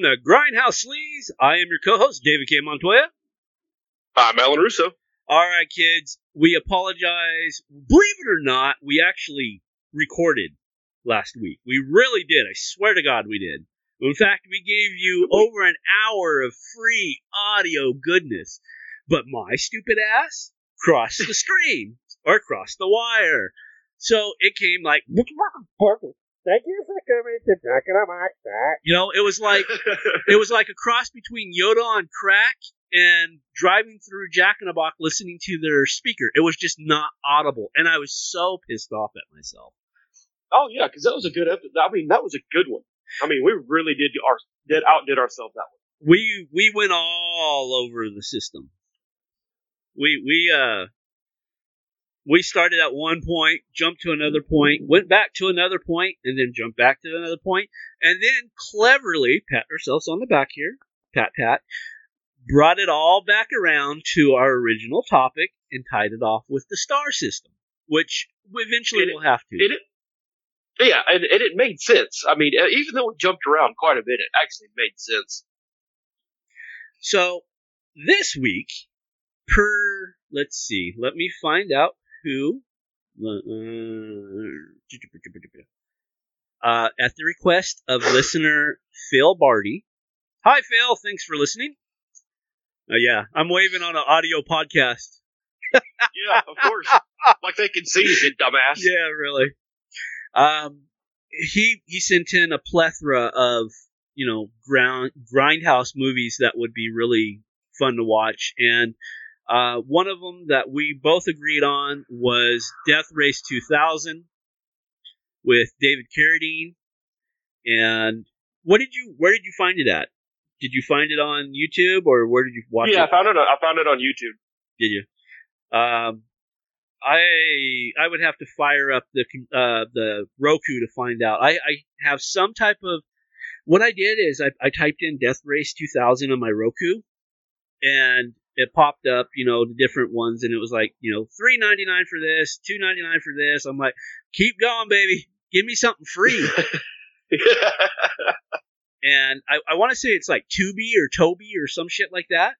Welcome to Grindhouse Sleaze. I am your co-host, David K. Montoya. I'm Alan Russo. All right, kids, we apologize. Believe it or not, we actually recorded last week. We really did. I swear to God, we did. In fact, we gave you over an hour of free audio goodness. But my stupid ass crossed the stream or crossed the wire. So it came like, Thank you for coming to Talking About That. you know, it was like it was like a cross between Yoda on crack and driving through Jack in a Box listening to their speaker. It was just not audible, and I was so pissed off at myself. oh yeah, because that was a good episode. I mean, that was a good one. I mean, we really did our did outdid ourselves that one. We we went all over the system. We we uh we started at one point, jumped to another point, went back to another point, and then jumped back to another point, and then cleverly pat ourselves on the back here, pat pat, brought it all back around to our original topic and tied it off with the star system, which eventually It- we'll have to. It, yeah, and, and it made sense. I mean, even though it jumped around quite a bit, it actually made sense. So this week, per let's see, let me find out who. Uh, at the request of listener Phil Barty. Hi Phil, thanks for listening. Uh, yeah, I'm waving on an audio podcast. Yeah, of course. like they can see you, dumbass. Yeah, really. Um, he he sent in a plethora of you know ground grindhouse movies that would be really fun to watch, and uh, one of them that we both agreed on was Death Race 2000 with David Carradine. And what did you where did you find it at? Did you find it on YouTube or where did you watch Yeah, it? Yeah, I found it. on- I found it on YouTube. Did you? Um, I I would have to fire up the uh, the Roku to find out. I, I have some type of what I did is I, I typed in Death Race 2000 on my Roku, and it popped up, you know, the different ones, and it was like, you know, three ninety nine for this, two ninety nine for this. I'm like, keep going, baby, give me something free. and I, I want to say it's like Tubi or Toby or some shit like that.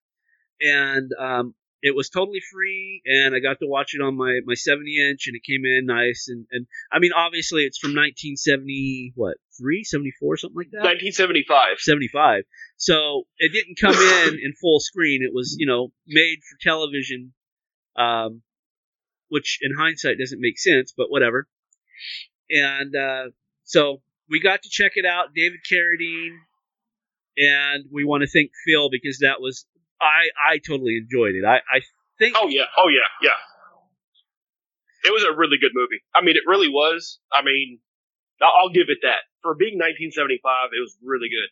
And um, it was totally free, and I got to watch it on my, my 70 inch, and it came in nice. And, and I mean, obviously, it's from 1970, what, 3, 74, something like that? 1975. 75. So it didn't come in in full screen. It was, you know, made for television, um, which in hindsight doesn't make sense, but whatever. And uh, so we got to check it out, David Carradine, and we want to thank Phil because that was I I totally enjoyed it. I I think Oh yeah. Oh yeah. Yeah. It was a really good movie. I mean, it really was. I mean, I'll I'll give it that. For being 1975, it was really good.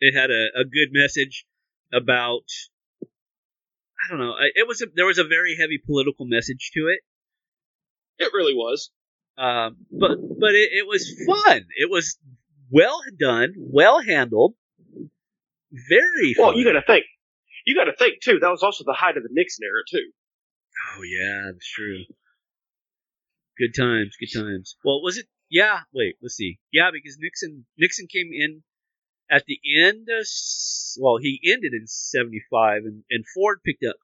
It had a, a good message about I don't know. It was a, there was a very heavy political message to it. It really was. Um, but but it, it was fun. It was well done, well handled, very fun. Well, you got to think. You got to think too. That was also the height of the Nixon era too. oh yeah, that's true. Good times, good times. Well, was it? Yeah. Wait, let's see. Yeah, because Nixon Nixon came in at the end. Of, well, he ended in '75, and and Ford picked up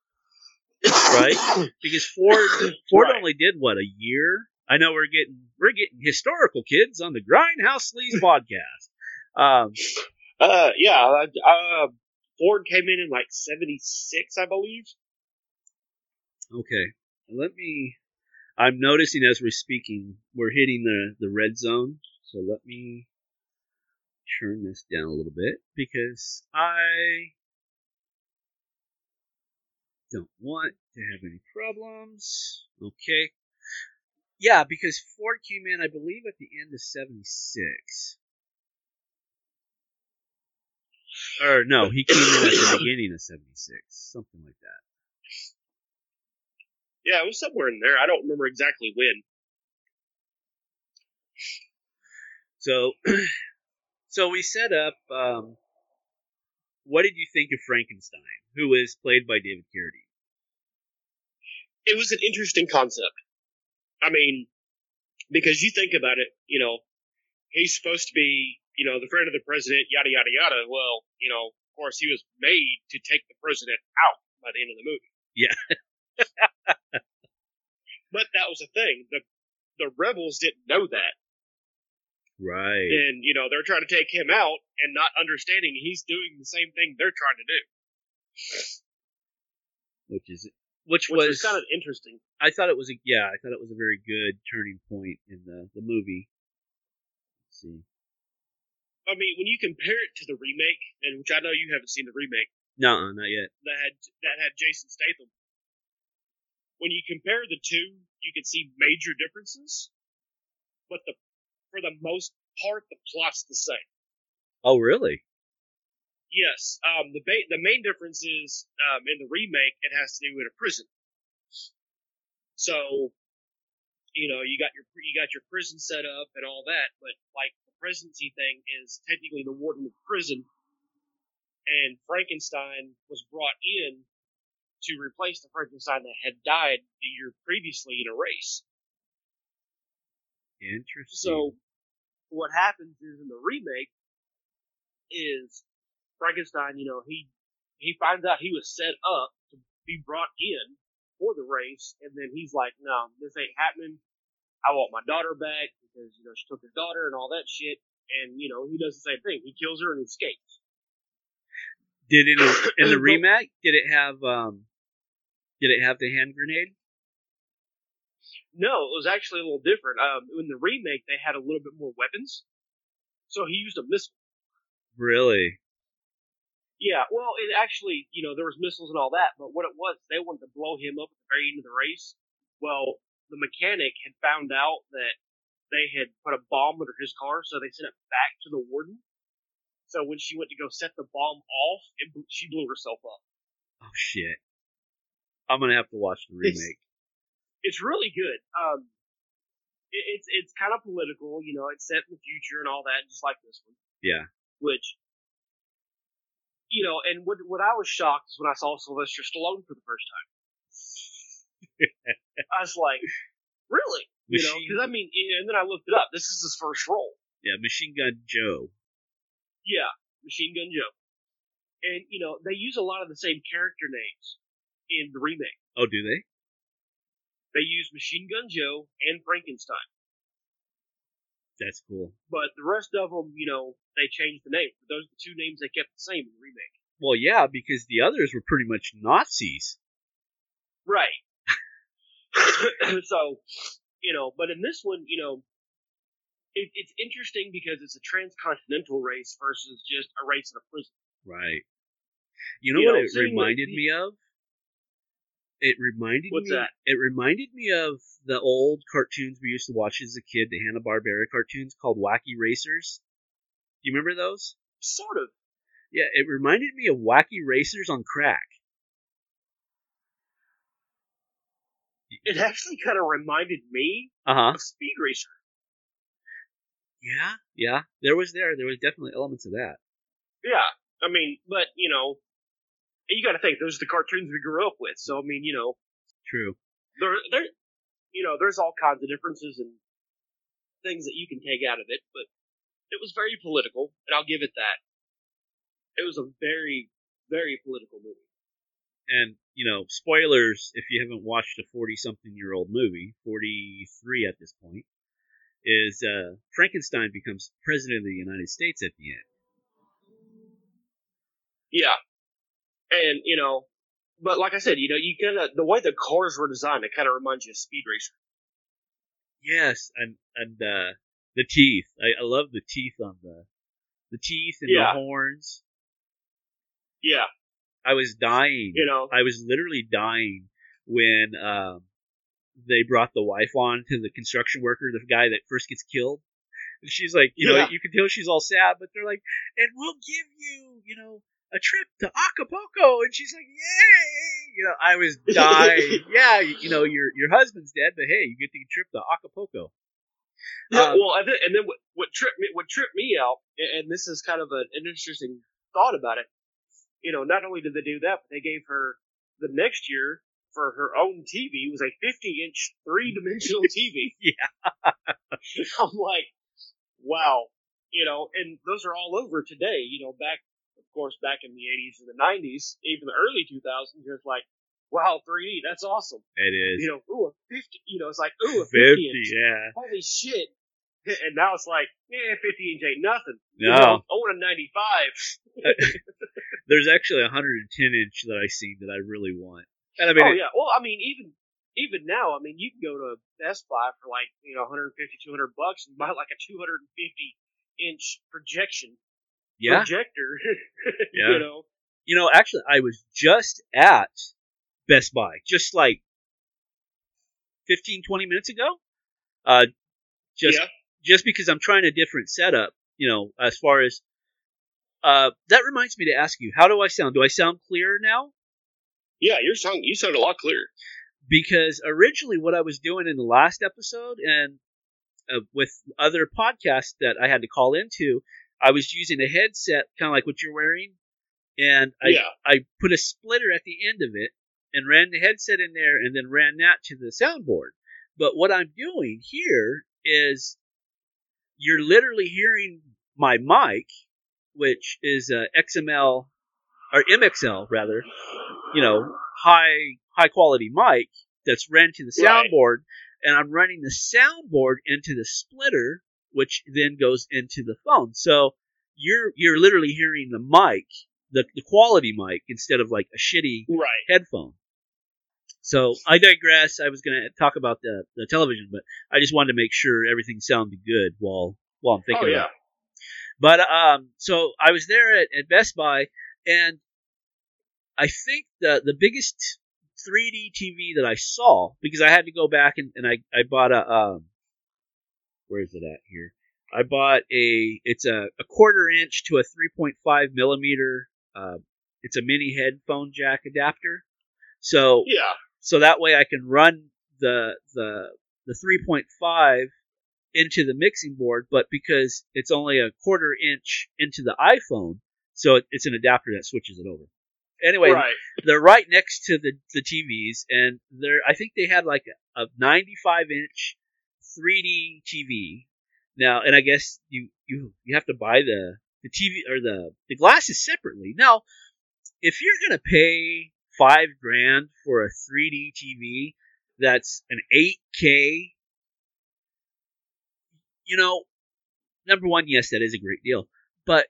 right because Ford Ford Right. only did what a year. I know we're getting we're getting historical kids on the Grindhouse Sleaze podcast. Um, Uh, yeah. Uh, Ford came in in like 76, I believe. Okay, let me. I'm noticing as we're speaking, we're hitting the the red zone. So let me turn this down a little bit because I don't want to have any problems. Okay. Yeah, because Ford came in, I believe, at the end of '76. Or no, he came in at the beginning of '76, something like that. Yeah, it was somewhere in there. I don't remember exactly when. So, so we set up. Um, what did you think of Frankenstein, who is played by David Carradine? It was an interesting concept. I mean, because you think about it, you know, he's supposed to be, you know, the friend of the president, yada yada yada. Well, you know, of course, he was made to take the president out by the end of the movie. Yeah. but that was the thing. The the rebels didn't know that. Right. And, you know, they're trying to take him out and not understanding he's doing the same thing they're trying to do. Which is which, Which was was kind of interesting. I thought it was a yeah, I thought it was a very good turning point in the the movie. Let's see. I mean, when you compare it to the remake, and which I know you haven't seen the remake, No, not yet. that had that had Jason Statham. When you compare the two, you can see major differences, but the for the most part, the plot's the same. Oh, really? Yes, um, the ba- the main difference is um, in the remake, it has to do with a prison. So, you know, you got your you got your prison set up and all that, but like the presidency thing is technically the warden of the prison, and Frankenstein was brought in to replace the Frankenstein that had died the year previously in a race. Interesting. So, what happens is in the remake is Frankenstein, you know, he he finds out he was set up to be brought in for the race, and then he's like, "No, this ain't happening. I want my daughter back because you know she took his daughter and all that shit." And you know, he does the same thing. He kills her and escapes. did in the, in the remake did it have um did it have the hand grenade? No, it was actually a little different. Um, in the remake, they had a little bit more weapons, so he used a missile. Really? Yeah, well, it actually, you know, there was missiles and all that, but what it was, they wanted to blow him up at the very end of the race. Well, the mechanic had found out that they had put a bomb under his car, so they sent it back to the warden. So when she went to go set the bomb off, it, she blew herself up. Oh shit. I'm gonna have to watch the remake. It's really good. Um, it, it's it's kind of political, you know, it's set in the future and all that, just like this one. Yeah. which you know, and what what I was shocked is when I saw Sylvester Stallone for the first time. I was like, really? You know, because I mean, and then I looked it up. This is his first role. Yeah, Machine Gun Joe. Yeah, Machine Gun Joe. And you know, they use a lot of the same character names in the remake. Oh, do they? They used Machine Gun Joe and Frankenstein, That's cool. but the rest of them, you know, they changed the name. But those are the two names they kept the same in the remake. Well, yeah, because the others were pretty much Nazis. Right. so, you know, but in this one, you know, it, it's interesting because it's a transcontinental race versus just a race in a prison. Right. You know You what know, it reminded me of? It reminded What's me. that? It reminded me of the old cartoons we used to watch as a kid, the Hanna Barbera cartoons called Wacky Racers. Do you remember those? Sort of. Yeah, it reminded me of Wacky Racers on crack. It actually kind of reminded me Uh huh. of Speed Racer. Yeah, yeah. There was there. There was definitely elements of that. Yeah. I mean, but, you know, you got to think, those are the cartoons we grew up with. So, I mean, you know, True. there, there, you know, there's all kinds of differences and things that you can take out of it, but it was very political, and I'll give it that. It was a very, very political movie. And you know, spoilers if you haven't watched a forty-something-year-old movie, forty-three at this point, is uh, Frankenstein becomes president of the United States at the end. Yeah. And, you know, but like I said, you know, you kind of, the way the cars were designed, it kind of reminds you of Speed Racer. Yes, and and uh, the teeth. I, I love the teeth on the the teeth and Yeah. the horns. Yeah. I was dying. You know, I was literally dying when um, they brought the wife on to the construction worker, the guy that first gets killed. And she's like, you know, you can tell she's all sad, but they're like, and we'll give you, you know, a trip to Acapulco, and she's like, yay! You know, I was dying. yeah, you, you know, your your husband's dead, but hey, you get the trip to Acapulco. Yeah, Um, well, and then, and then what, what tripped me, what tripped me out, and this is kind of an, interesting thought about it. You know, not only did they do that, but they gave her the next year for her own TV was a 50 inch three dimensional TV. Yeah. I'm like, wow. You know, and those are all over today. You know, back, course, back in the 80s and the 90s, even the early 2000s, you're like, wow, 3D, that's awesome. It is You know, ooh, a 50, you know, it's like, ooh, a 50 fifty. inch Yeah. holy shit. And now it's like, yeah, 50 inch ain't nothing. You No. know, I want a 95. There's actually a 110 inch that I seen that I really want. And I mean, oh, it- yeah. Well, I mean, even even now, I mean, you can go to Best Buy for like, you know, 150, 200 bucks and buy like a 250 inch projection yeah. projector. Yeah. You know? You know, actually, I was just at Best Buy, just like 15, 20 minutes ago. Uh, just Yeah. just because I'm trying a different setup, you know, as far as uh, that reminds me to ask you, how do I sound? Do I sound clearer now? Yeah, your song, you sound a lot clearer. because originally what I was doing in the last episode and uh, with other podcasts that I had to call into, I was using a headset kind of like what you're wearing, and I yeah. I put a splitter at the end of it and ran the headset in there and then ran that to the soundboard. But what I'm doing here is you're literally hearing my mic, which is a XML or MXL rather, you know, high high quality mic that's ran to the Right. soundboard, and I'm running the soundboard into the splitter, which then goes into the phone. So you're you're literally hearing the mic, the the quality mic, instead of like a shitty Right. headphone. So I digress. I was going to talk about the, the television, but I just wanted to make sure everything sounded good while while I'm thinking Oh, about yeah. it. But um, so I was there at, at Best Buy, and I think the the biggest 3D TV that I saw because I had to go back and, and I, I bought a um, where is it at here? I bought a it's a, a quarter inch to a 3.5 millimeter. Uh, it's a mini headphone jack adapter. So Yeah. so that way I can run the the the 3.5 into the mixing board, but because it's only a quarter inch into the iPhone, so it, it's an adapter that switches it over. Anyway, right. they're right next to the, the TVs, and they're I think they had like a, a 95 inch 3D TV. Now, and I guess you you you have to buy the the TV or the the glasses separately. Now, if you're gonna pay five grand for a 3D TV that's an 8K, you know, number one, yes, that is a great deal, but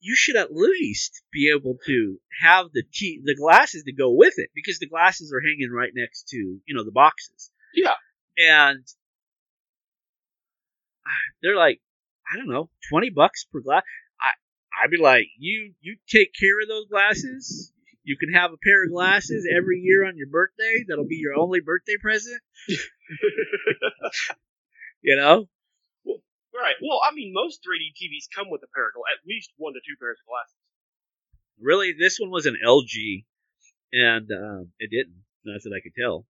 you should at least be able to have the t- the glasses to go with it because the glasses are hanging right next to you know the boxes. Yeah. and they're like, I don't know, twenty bucks per glass. I I'd be like, you you take care of those glasses. You can have a pair of glasses every year on your birthday. That'll be your only birthday present. You know? right. Well, I mean, most 3D TVs come with a pair of, at least one to two pairs of glasses. Really, this one was an LG, and um, it didn't. Not that I could tell.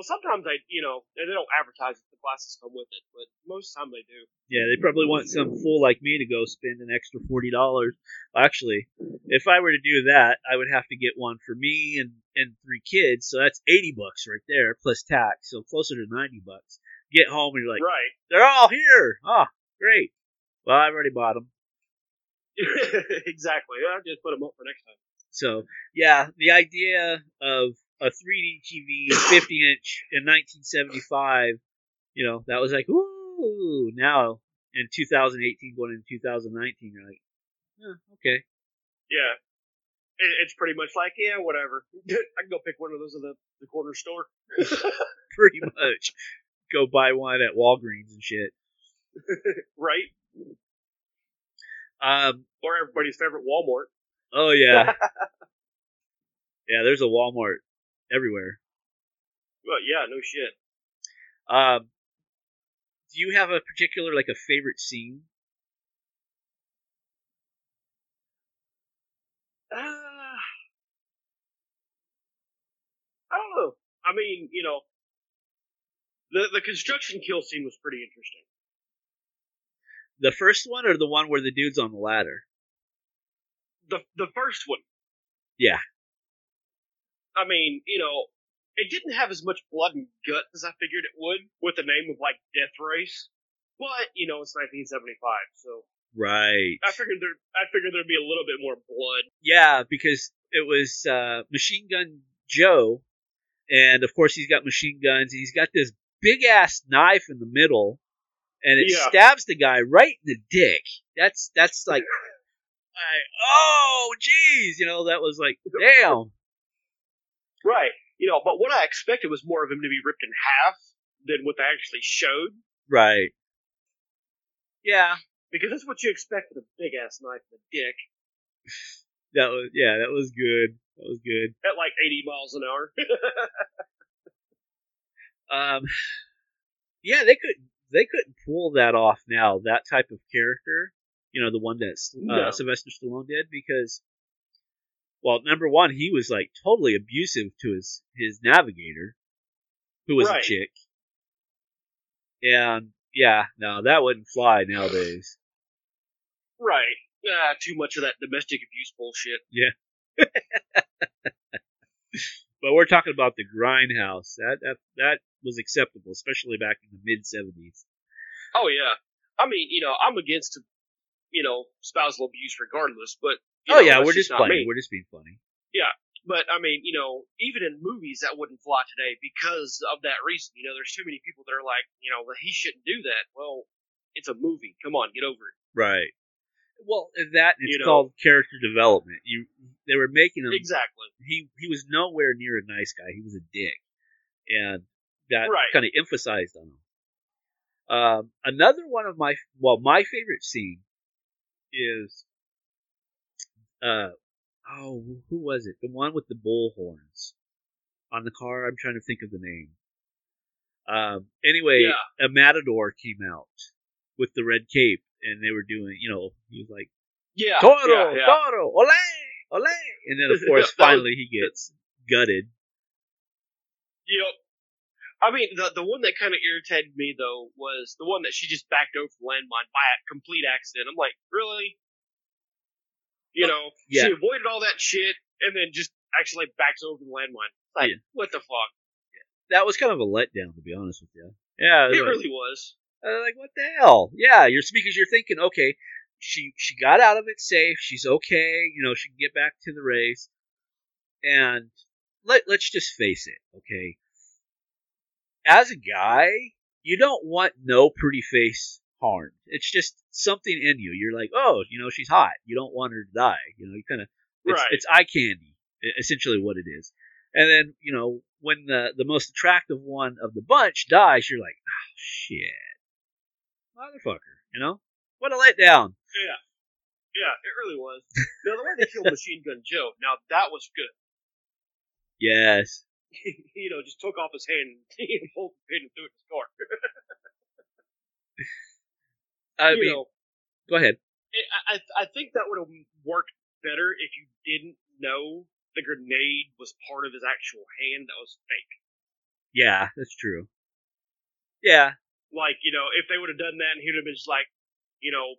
Well, sometimes they, you know, they don't advertise that the glasses come with it, but most of the time they do. Yeah, they probably want some fool like me to go spend an extra forty dollars. Actually, if I were to do that, I would have to get one for me and and three kids, so that's eighty bucks right there plus tax, so closer to ninety bucks. Get home and you're like, right. they're all here. Ah, great. Well, I've already bought them. exactly. I'll just put them up for next time. So yeah, the idea of a 3D TV, 50 inch in 1975, you know, that was like, ooh. Now in 2018, going into 2019, you're like, oh, okay. Yeah. It, it's pretty much like, yeah, whatever. I can go pick one of those at the, the corner store. pretty much go buy one at Walgreens and shit. right? Um, Or everybody's favorite Walmart. oh yeah. Yeah, there's a Walmart everywhere. Well, yeah, no shit. Um, do you have a particular like a favorite scene? Uh, I don't know. I mean, you know, the the construction kill scene was pretty interesting. The first one or the one where the dude's on the ladder? The the first one. Yeah. I mean, you know, it didn't have as much blood and guts as I figured it would with the name of like Death Race, but you know, it's 1975, so Right. I figured there I figured there'd be a little bit more blood. Yeah, because it was uh, Machine Gun Joe, and of course he's got machine guns, and he's got this big ass knife in the middle, and it Yeah. stabs the guy right in the dick. That's that's like, like oh jeez, you know that was like damn. Right. You know, but what I expected was more of him to be ripped in half than what they actually showed, Right. Yeah, because that's what you expect with a big ass knife in the dick that was yeah, that was good. That was good. at like 80 miles an hour. Um, yeah, they could they couldn't pull that off now. That type of character, you know, the one that uh, No. Sylvester Stallone did, because, well, number one, he was like totally abusive to his his navigator, who was a chick, and yeah, no, that wouldn't fly nowadays. right. Ah, too much of that domestic abuse bullshit. Yeah. but we're talking about the grindhouse. That that that was acceptable, especially back in the mid seventies. Oh yeah. I mean, you know, I'm against, you know, spousal abuse regardless, but you Oh know, yeah, we're just playing. We're just being funny. Yeah, but I mean, you know, even in movies that wouldn't fly today because of that reason. You know, there's too many people that are like, you know, he shouldn't do that. Well, it's a movie. Come on, get over it. Right. Well, that it's You know- called character development. You they were making him Exactly. he he was nowhere near a nice guy. He was a dick, and that Right. kind of emphasized on him. Um, another one of my well, my favorite scene is uh oh who was it? The one with the bull horns on the car. I'm trying to think of the name. Um, anyway, Yeah. a matador came out with the red cape, and they were doing, you know, he was like. Yeah. Toro, yeah, yeah. Toro, ole, ole. And then, of course, finally he gets gutted. Yep. I mean, the the one that kind of irritated me though was the one that she just backed over the landmine by a complete accident. I'm like, really? You know, yeah. she avoided all that shit and then just actually backs over the landmine. Like, Yeah. what the fuck? That was kind of a letdown, to be honest with you. Yeah, It like, really was. uh, like what the hell? Yeah, you're because you're thinking, okay, she she got out of it safe. She's okay. You know, she can get back to the race. And let let's just face it, okay. As a guy, you don't want no pretty face harmed. It's just something in you. You're like, oh, you know, she's hot. You don't want her to die. You know, you kind of It's, Right. it's eye candy, essentially what it is. And then, you know, when the, the most attractive one of the bunch dies, you're like, oh, shit. Motherfucker, you know? What a letdown. Yeah. Yeah, it really was. now, the way they killed Machine Gun Joe, now that was good. Yes. you know, just took off his hand and pulled the pin and threw it in his car. I mean, know, go ahead. it, I, I- I think that would have worked better if you didn't know the grenade was part of his actual hand that was fake. Yeah, that's true. Yeah, Like, you know, if they would have done that and he'd have been just like, you know,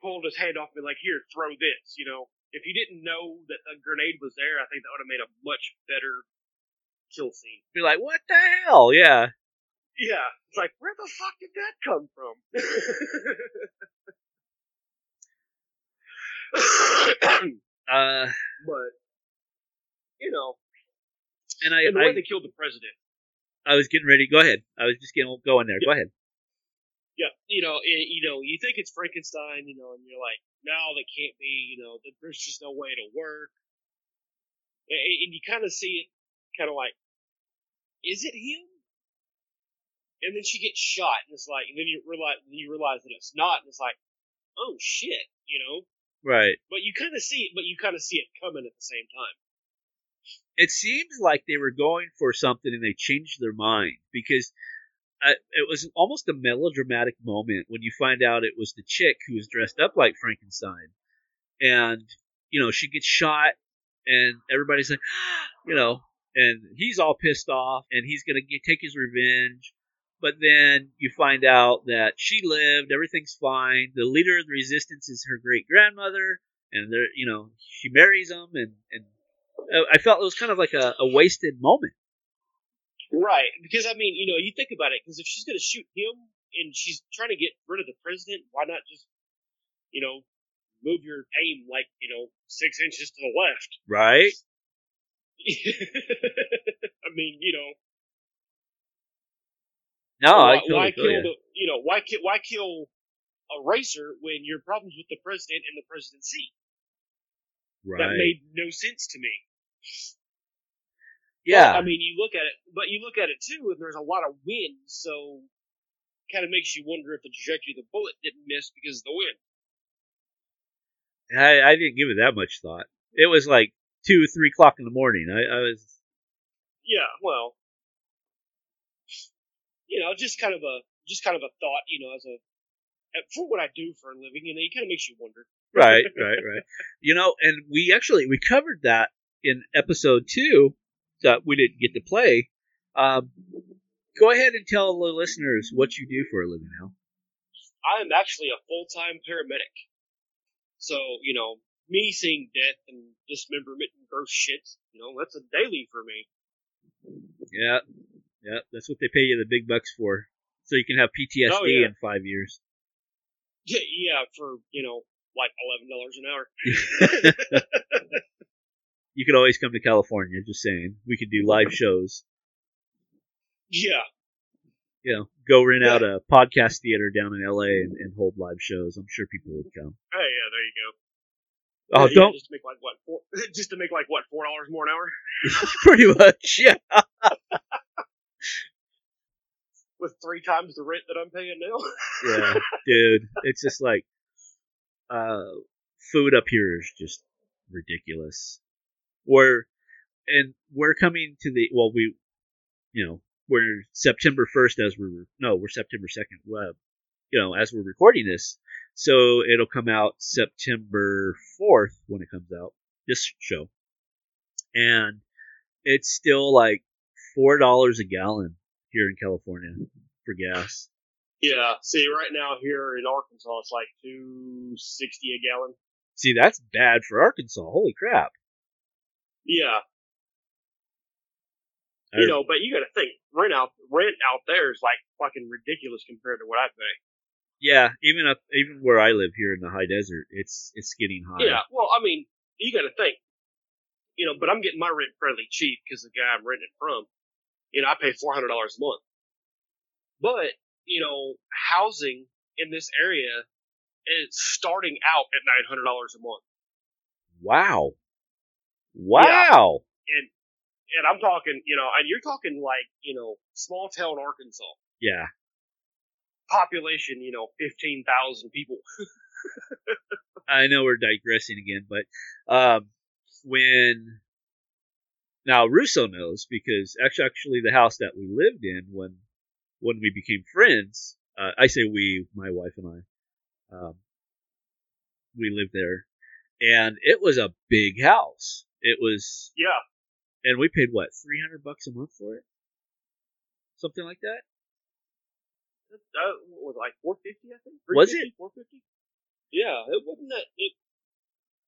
pulled his hand off and been like, here, throw this, you know. If you didn't know that the grenade was there, I think that would have made a much better kill scene. be like, what the hell? Yeah. Yeah. It's like, where the fuck did that come from? Uh, but, you know, and I, and the way they killed the president. I was getting ready. Go ahead. I was just getting going there. Go ahead. Yeah, you know, it, you know, you think it's Frankenstein, you know, and you're like, no, they can't be, you know, there's just no way it'll work. And, and you kind of see it, kind of like, is it him? And then she gets shot, and it's like, and then you realize, you realize that it's not, and it's like, oh shit, you know. Right. But you kind of see it, but you kind of see it coming at the same time. it seems like they were going for something and they changed their mind because uh, it was almost a melodramatic moment when you find out it was the chick who was dressed up like Frankenstein, and you know she gets shot, and everybody's like, you know, and he's all pissed off, and he's gonna get, take his revenge. But then you find out that she lived, everything's fine. The leader of the resistance is her great grandmother, and they're, you know, she marries him, and and uh, I felt it was kind of like a, a wasted moment. Right, because I mean, you know, you think about it, because if she's going to shoot him and she's trying to get rid of the president, why not just, you know, move your aim like, you know, six inches to the left? Right? I mean, you know, No, why, I totally why kill the, you know, why kill, why kill a racer when your problems with the president and the presidency? Right. That made no sense to me. yeah. But, I mean, you look at it, but you look at it too, and there's a lot of wind, so kind of makes you wonder if the trajectory of the bullet didn't miss because of the wind. I, I didn't give it that much thought. It was like two, three o'clock in the morning. I, I was, Yeah, well, you know, just kind of a just kind of a thought, you know, as a for what I do for a living, you know, it kind of makes you wonder. right, right, right. You know, and we actually we covered that in episode two that we didn't get to play. Um, go ahead and tell the listeners what you do for a living now. I am actually a full time paramedic, so you know, me seeing death and dismemberment and gross shit, you know, that's a daily for me. Yeah, yeah, that's what they pay you the big bucks for, so you can have PTSD Oh, yeah. in five years. Yeah, yeah, for you know, like eleven dollars an hour. You could always come to California. Just saying, we could do live shows. Yeah, You know, go rent out a podcast theater down in LA and, and hold live shows. I'm sure people would come. hey, yeah, there you go. Oh, Yeah, don't just to make like what four, just to make like what four dollars more an hour pretty much, yeah. With three times the rent that I'm paying now. Yeah, dude, it's just like uh, food up here is just ridiculous. We're and we're coming to the well, we, you know, we're September first as we're no, we're September second. Uh, you know, as we're recording this, so it'll come out September fourth when it comes out. This show, and it's still like four dollars a gallon here in California for gas. Yeah. See, right now here in Arkansas, it's like two sixty a gallon. See, that's bad for Arkansas. Holy crap! Yeah. I- You know, but you got to think rent out rent out there is like fucking ridiculous compared to what I pay. Yeah, even up, even where I live here in the high desert, it's it's getting high. Yeah. Well, I mean, you got to think. You know, but I'm getting my rent fairly cheap because the guy I'm renting from, you know, I pay four hundred dollars a month. But you know, housing in this area is starting out at nine hundred dollars a month. Wow. Wow. and and I'm talking, you know, and you're talking like, you know, small town Arkansas, Yeah. population, you know, fifteen thousand people. I know we're digressing again, but um, when now Russo knows because actually, actually the house that we lived in when when we became friends, uh, I say we, my wife and I, um, we lived there, and it was a big house. It was, Yeah, and we paid what three hundred bucks a month for it, something like that. uh, what was it, like four fifty, I think. Was it? four fifty? Yeah, it wasn't that. It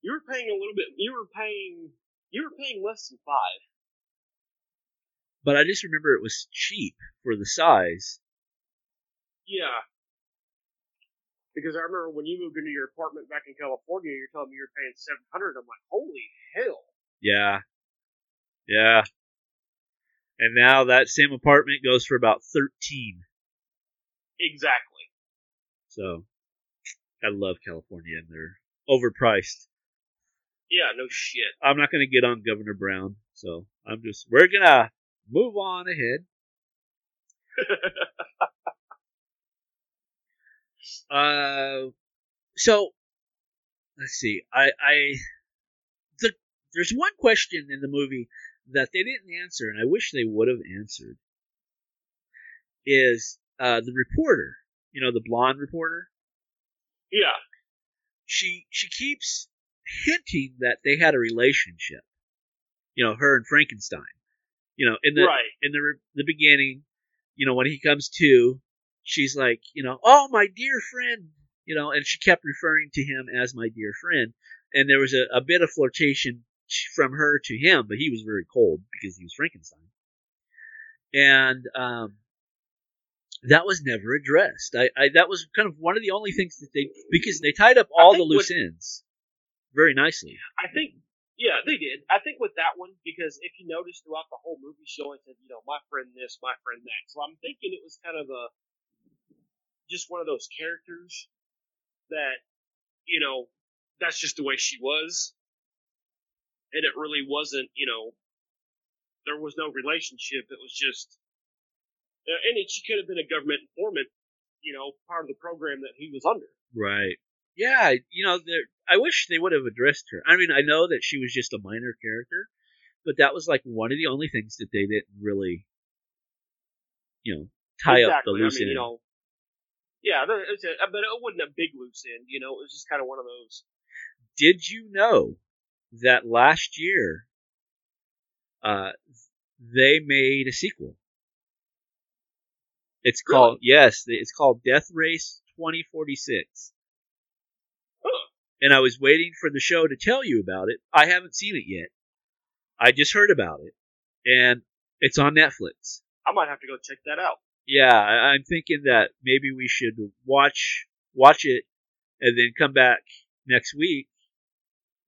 you were paying a little bit. You were paying. You were paying less than five. But I just remember it was cheap for the size. Yeah. Because I remember when you moved into your apartment back in California, you're telling me you're paying seven hundred. I'm like, holy hell! Yeah. Yeah. And now that same apartment goes for about 13. Exactly. So I love California and they're overpriced. Yeah, no shit. I'm not going to get on Governor Brown. So I'm just, we're going to move on ahead. Uh, so let's see. I, I, the, there's one question in the movie that they didn't answer, and I wish they would have answered, is uh, the reporter. You know, the blonde reporter. Yeah. She she keeps hinting that they had a relationship. You know, her and Frankenstein. You know, in the right. in the the beginning, you know, when he comes to, she's like, you know, oh my dear friend, you know, and she kept referring to him as my dear friend, and there was a, a bit of flirtation from her to him, but he was very cold because he was Frankenstein, and um, that was never addressed. I, I that was kind of one of the only things that they because they tied up all the loose what- ends very nicely. I think, yeah, they did. I think with that one, because if you notice throughout the whole movie, she always said, you know, my friend this, my friend that. So I'm thinking it was kind of a, just one of those characters that, you know, that's just the way she was. And it really wasn't, you know, there was no relationship. It was just, and it, she could have been a government informant, you know, part of the program that he was under. Right. Yeah, you know. I wish they would have addressed her. I mean, I know that she was just a minor character, but that was like one of the only things that they didn't really, you know, tie up the loose I mean, end. you know, yeah, there- it's a, but it wasn't a big loose end. You know, it was just kind of one of those. Did you know that last year, uh, they made a sequel? It's called yes, it's called Death Race 2046. And I was waiting for the show to tell you about it. I haven't seen it yet. I just heard about it, and it's on Netflix. I might have to go check that out. Yeah, I- I'm thinking that maybe we should watch watch it and then come back next week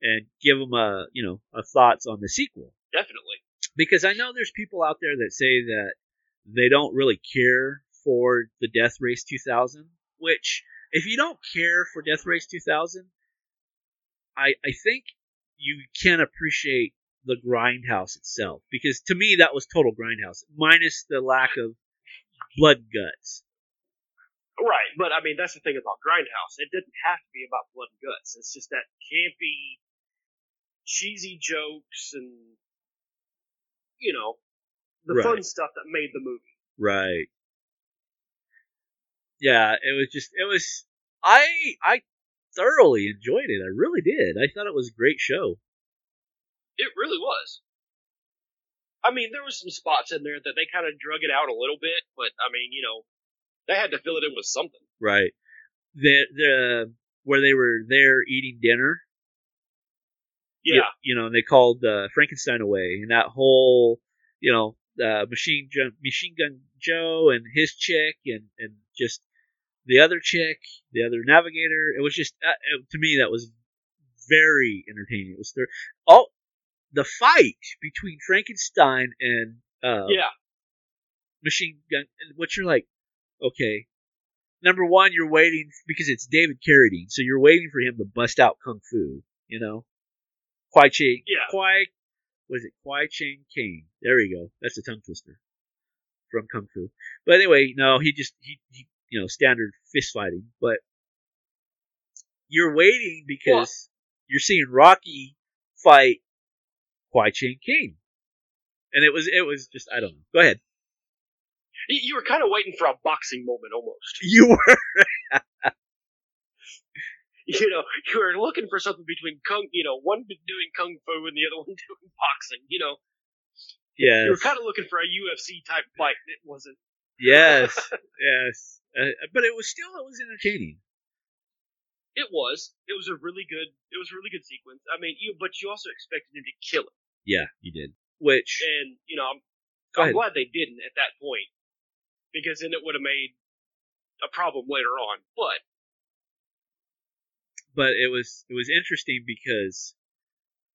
and give them a you know a thoughts on the sequel Definitely. because I know there's people out there that say that they don't really care for the Death Race 2000. Which, if you don't care for Death Race 2000, I I think you can appreciate the Grindhouse itself because to me that was total Grindhouse minus the lack of blood guts. Right, but I mean that's the thing about Grindhouse. It didn't have to be about blood and guts. It's just that campy, cheesy jokes and you know the Right. fun stuff that made the movie. Right. Yeah, it was just it was I I thoroughly enjoyed it. I really did. I thought it was a great show. It really was. I mean, there was some spots in there that they kind of drug it out a little bit, but I mean, you know, they had to fill it in with something. Right. The the where they were there eating dinner. Yeah, You, you know, and they called uh, Frankenstein away, and that whole you know uh, machine gun machine gun Joe and his chick and and just the other chick, the other navigator. It was just uh, it- to me that was very entertaining. It was there. Oh, the fight between Frankenstein and uh, yeah, machine gun, which you're like, okay. Number one, you're waiting because it's David Carradine, so you're waiting for him to bust out kung fu. You know, Kwai Chang, Yeah. Kwai, was it Kwai Chang Caine? There we go. That's a tongue twister from kung fu. But anyway, no, he just he, he you know standard fist fighting, but you're waiting because you're seeing Rocky fight Kwai Chang Caine, and it was it was just I don't know. Go ahead. You were kind of waiting for a boxing moment almost. You were You know, you were looking for something between kung, you know, one doing kung fu and the other one doing boxing. You know, yeah, you were kind of looking for a UFC type fight. and It wasn't. Yes, yes. Uh, but it was still it was entertaining. It was. It was a really good. It was a really good sequence. I mean, you but you also expected him to kill it, Yeah, you did. Which and you know, I'm, I'm glad they didn't at that point because then it would have made a problem later on. But but it was it was interesting because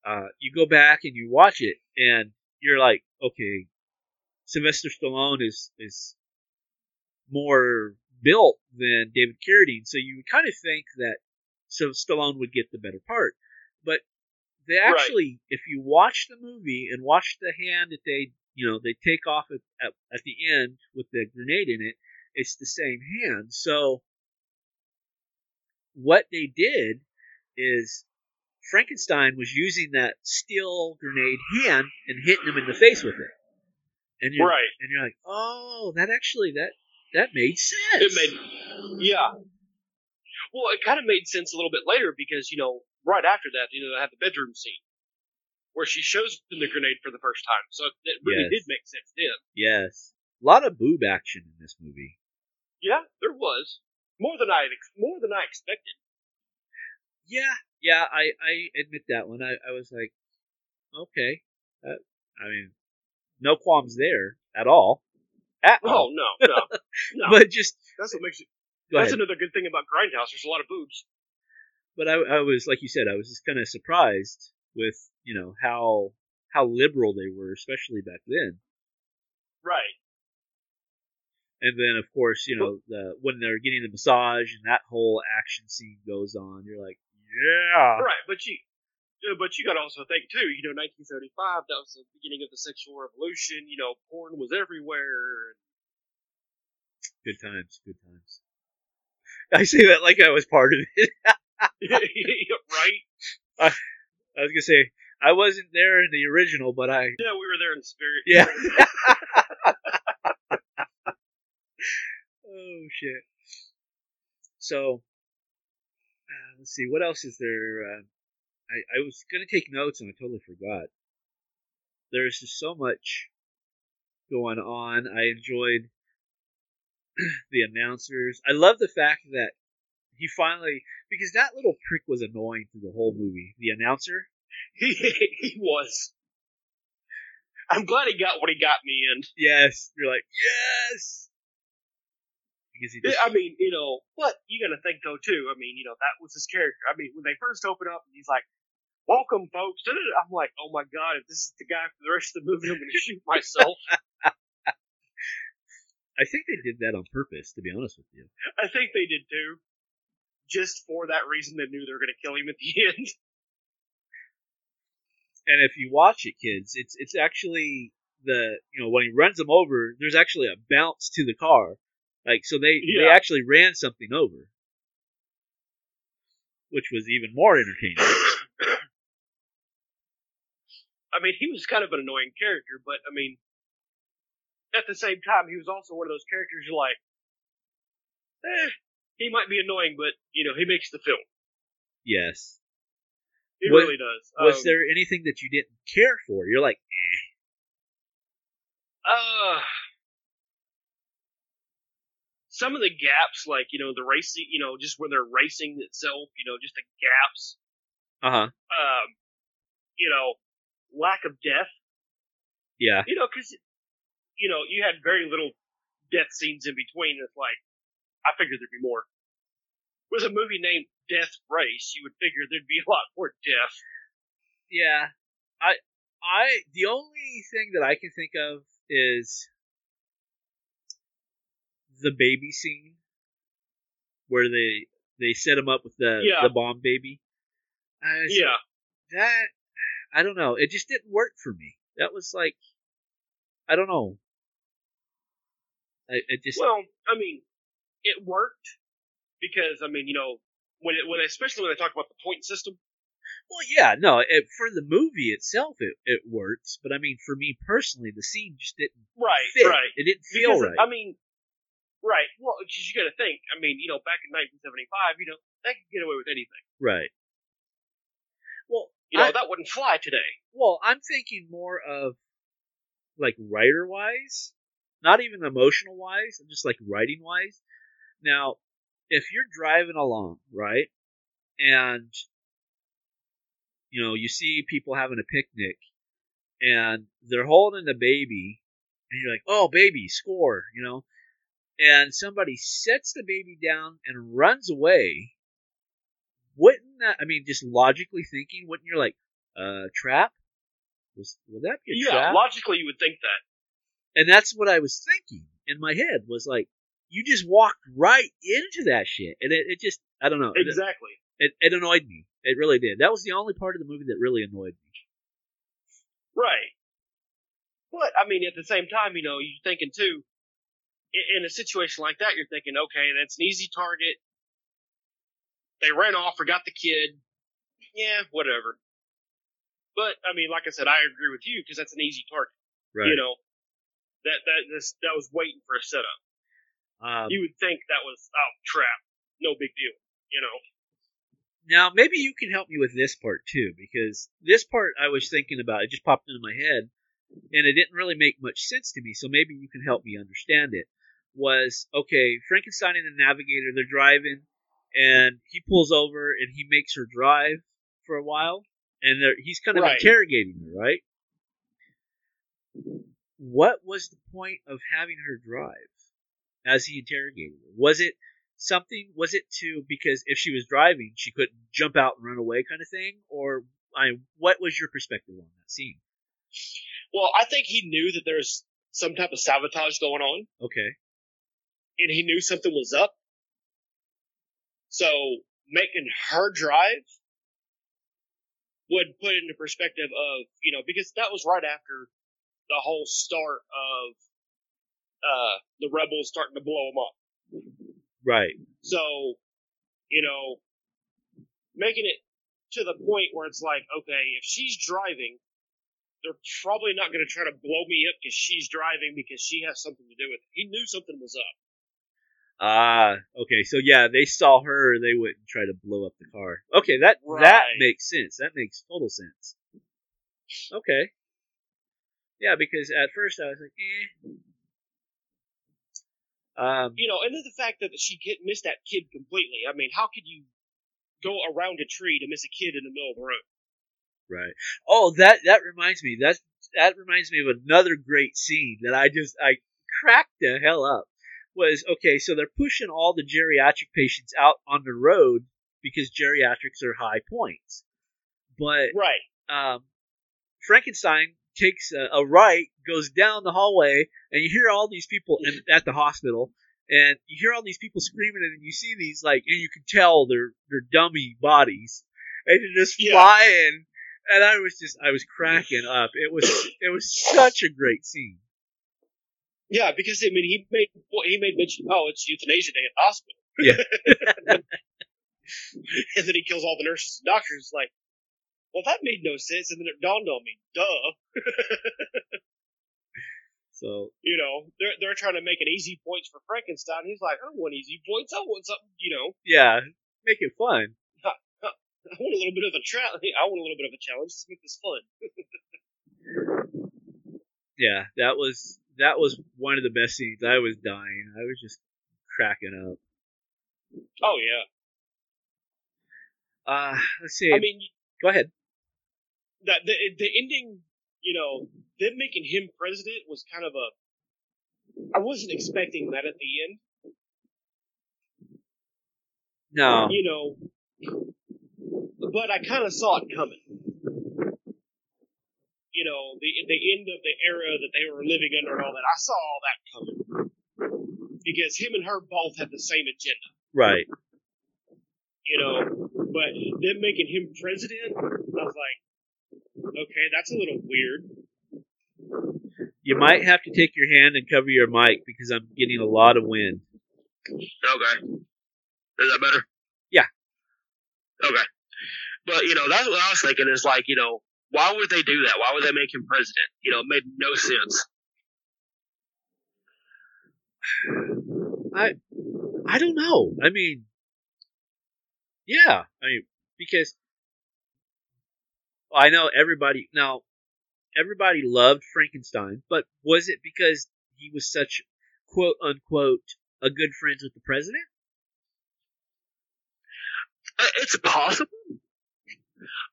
uh, you go back and you watch it and you're like, okay, Sylvester Stallone is is more built than David Carradine, so you would kind of think that so Stallone would get the better part, but they Right. actually, if you watch the movie and watch the hand that they you know they take off at, at, at the end with the grenade in it, it's the same hand. So what they did is Frankenstein was using that steel grenade hand and hitting him in the face with it. And you're, Right. and you're like, oh, that actually that that made sense. It made, yeah. Well, it kind of made sense a little bit later because you know, right after that, you know, they had the bedroom scene where she shows them the grenade for the first time. So it really Yes. did make sense then. yes, a lot of boob action in this movie. Yeah, there was more than I more than I expected. Yeah, yeah, I I admit that one. I I was like, okay, uh, I mean, no qualms there at all, at Oh all. no, no, no. But just that's what makes it. That's ahead. another good thing about Grindhouse. There's a lot of boobs. but I, I was like you said, I was just kind of surprised with you know how how liberal they were, especially back then. Right. And then of course, you know, the when they're getting the massage and that whole action scene goes on, you're like, yeah, Right, but you, but you got to also think too. You know, 1975. That was the beginning of the sexual revolution. You know, porn was everywhere. good times, good times. I say that like I was part of it. right? I was gonna say I wasn't there in the original, but I Yeah, we were there in spirit. yeah. oh shit. So uh, let's see what else is there. Uh, I I was gonna take notes and I totally forgot. There's just so much going on. I enjoyed the announcers. I love the fact that he finally because that little prick was annoying through the whole movie. The announcer. He he was. I'm glad he got what he got me in. Yes, you're like yes. Because he just I mean, you know, but you got to think though too. I mean, you know, that was his character. I mean, when they first open up and he's like, "Welcome, folks," I'm like, "Oh my god, if this is the guy for the rest of the movie, I'm going to shoot myself." I think they did that on purpose, to be honest with you. I think they did too. Just for that reason, they knew they were going to kill him at the end. And if you watch it, kids, it's it's actually the you know when he runs them over, there's actually a bounce to the car, like so they they actually ran something over, which was even more entertaining. I mean, he was kind of an annoying character, but I mean, at the same time, he was also one of those characters you're like, eh, he might be annoying, but you know, he makes the film. Yes. He Was- really does. Was Um, there anything that you didn't care for? You're like, Uh, some of the gaps, like you know, the racing, you know, just where they're racing itself, you know, just the gaps. uh huh, Um, you know, lack of death. yeah, You know, because you know you had very little death scenes in between. It's like I figured there'd be more. With a movie named Death Race, you would figure there'd be a lot more death. yeah. I I the only thing that I can think of is the baby scene where they they set him up with the Yeah. the bomb baby. Yeah, that I don't know. It just didn't work for me. That was like I don't know. I it just Well, I mean, it worked because I mean, you know, when it, when especially when they talk about the point system. well yeah no it, for the movie itself it it works but I mean for me personally the scene just didn't Right, fit. right. It didn't feel Because, right. I mean, right. Well, because you got to think. I mean, you know, back in 1975, you know, they could get away with anything. right. You know, I- that wouldn't fly today. Well, I'm thinking more of like writer wise, not even emotional wise, just like writing wise. Now, if you're driving along, right, and you know you see people having a picnic, and they're holding a baby, and you're like, "Oh, baby, score!" You know, and somebody sets the baby down and runs away. That? I mean, just logically thinking, wouldn't you like, uh, trap? Was would that be a Yeah, trap? logically, you would think that. and that's what I was thinking in my head was like, you just walked right into that shit, and it, it just I don't know. Exactly. it, it annoyed me. It really did. That was the only part of the movie that really annoyed me. Right. But I mean, at the same time, you know, you're thinking too. In a situation like that, you're thinking, okay, that's an easy target. They ran off, forgot the kid. yeah, whatever. But I mean, like I said, I agree with you because that's an easy target. Right. You know, that that this that was waiting for a setup. um, you would think that was oh trap, no big deal. You know. Now, maybe you can help me with this part too, because this part I was thinking about, it just popped into my head, and it didn't really make much sense to me, so maybe you can help me understand it. Was okay, Frankenstein and the Navigator, they're driving, and he pulls over and he makes her drive for a while, and he's kind of Right. interrogating her, right? What was the point of having her drive as he interrogated her? Was it something was it to because if she was driving she couldn't jump out and run away kind of thing or I what was your perspective on that scene Well, I think he knew that there's some type of sabotage going on, okay and he knew something was up. So making her drive would put it into perspective of you know because that was right after the whole start of uh the rebels starting to blow them up. right So, you know, making it to the point where it's like, okay, if she's driving, they're probably not going to try to blow me up because she's driving because she has something to do with it. He knew something was up. Ah okay so yeah they saw her they wouldn't try to blow up the car okay that that makes sense that makes total sense okay yeah because at first I was like eh um You know, and then the fact that she missed that kid completely. I mean, how could you go around a tree to miss a kid in the middle of the road? Right. Oh, that that reminds me. That that reminds me of another great scene that I just I cracked the hell up. Was okay. So they're pushing all the geriatric patients out on the road because geriatrics are high points. But Right. um, Frankenstein takes a, a right, goes down the hallway, and you hear all these people in, at the hospital, and you hear all these people screaming, and you see these like, and you can tell they're they're dummy bodies, and they're just Yeah. flying, and I was just I was cracking up. It was it was such a great scene. Yeah, because I mean, he made he made mention. Oh, it's euthanasia day at the hospital. Yeah. and then he kills all the nurses and doctors. Like, well, that made no sense. And then it dawned on me, duh. So You know, they're they're trying to make it easy points for Frankenstein. He's like, I don't want easy points. I want something. You know, yeah, make it fun. I want a little bit of a tra- I want a little bit of a challenge. Let's make this fun. Yeah, that was that was one of the best scenes. I was dying. I was just cracking up. Oh yeah. Uh, let's see. I mean, Go ahead. that the the ending. You know, them making him president was kind of a. I wasn't expecting that at the end. No. you know, but I kind of saw it coming. You know, the the end of the era that they were living under and all that. I saw all that coming because him and her both had the same agenda. Right. You know, but them making him president, I was like, okay, that's a little weird. You might have to take your hand and cover your mic because I'm getting a lot of wind. Okay, is that better? Yeah. Okay, but you know, that's what I was thinking. Is like, you know, why would they do that? Why would they make him president? You know, it made no sense. I I don't know. I mean, yeah. I mean, because I know everybody now. Everybody loved Frankenstein, but was it because he was such quote unquote a good friend with the president? It's possible.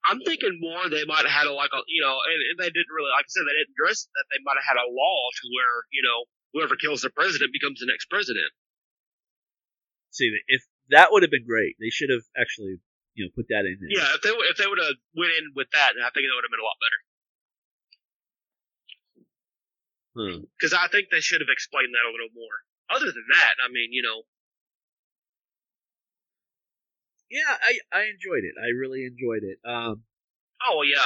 I'm thinking more they might have had a like a you know, and, and they didn't really like I said they didn't address that they might have had a law to where you know whoever kills the president becomes the next president. See, if that would have been great, they should have actually you know put that in there. Yeah, if they if they would have went in with that, I think it would have been a lot better. Because I think they should have explained that a little more. Other than that, I mean, you know, Yeah, I I enjoyed it. I really enjoyed it. Um, oh yeah,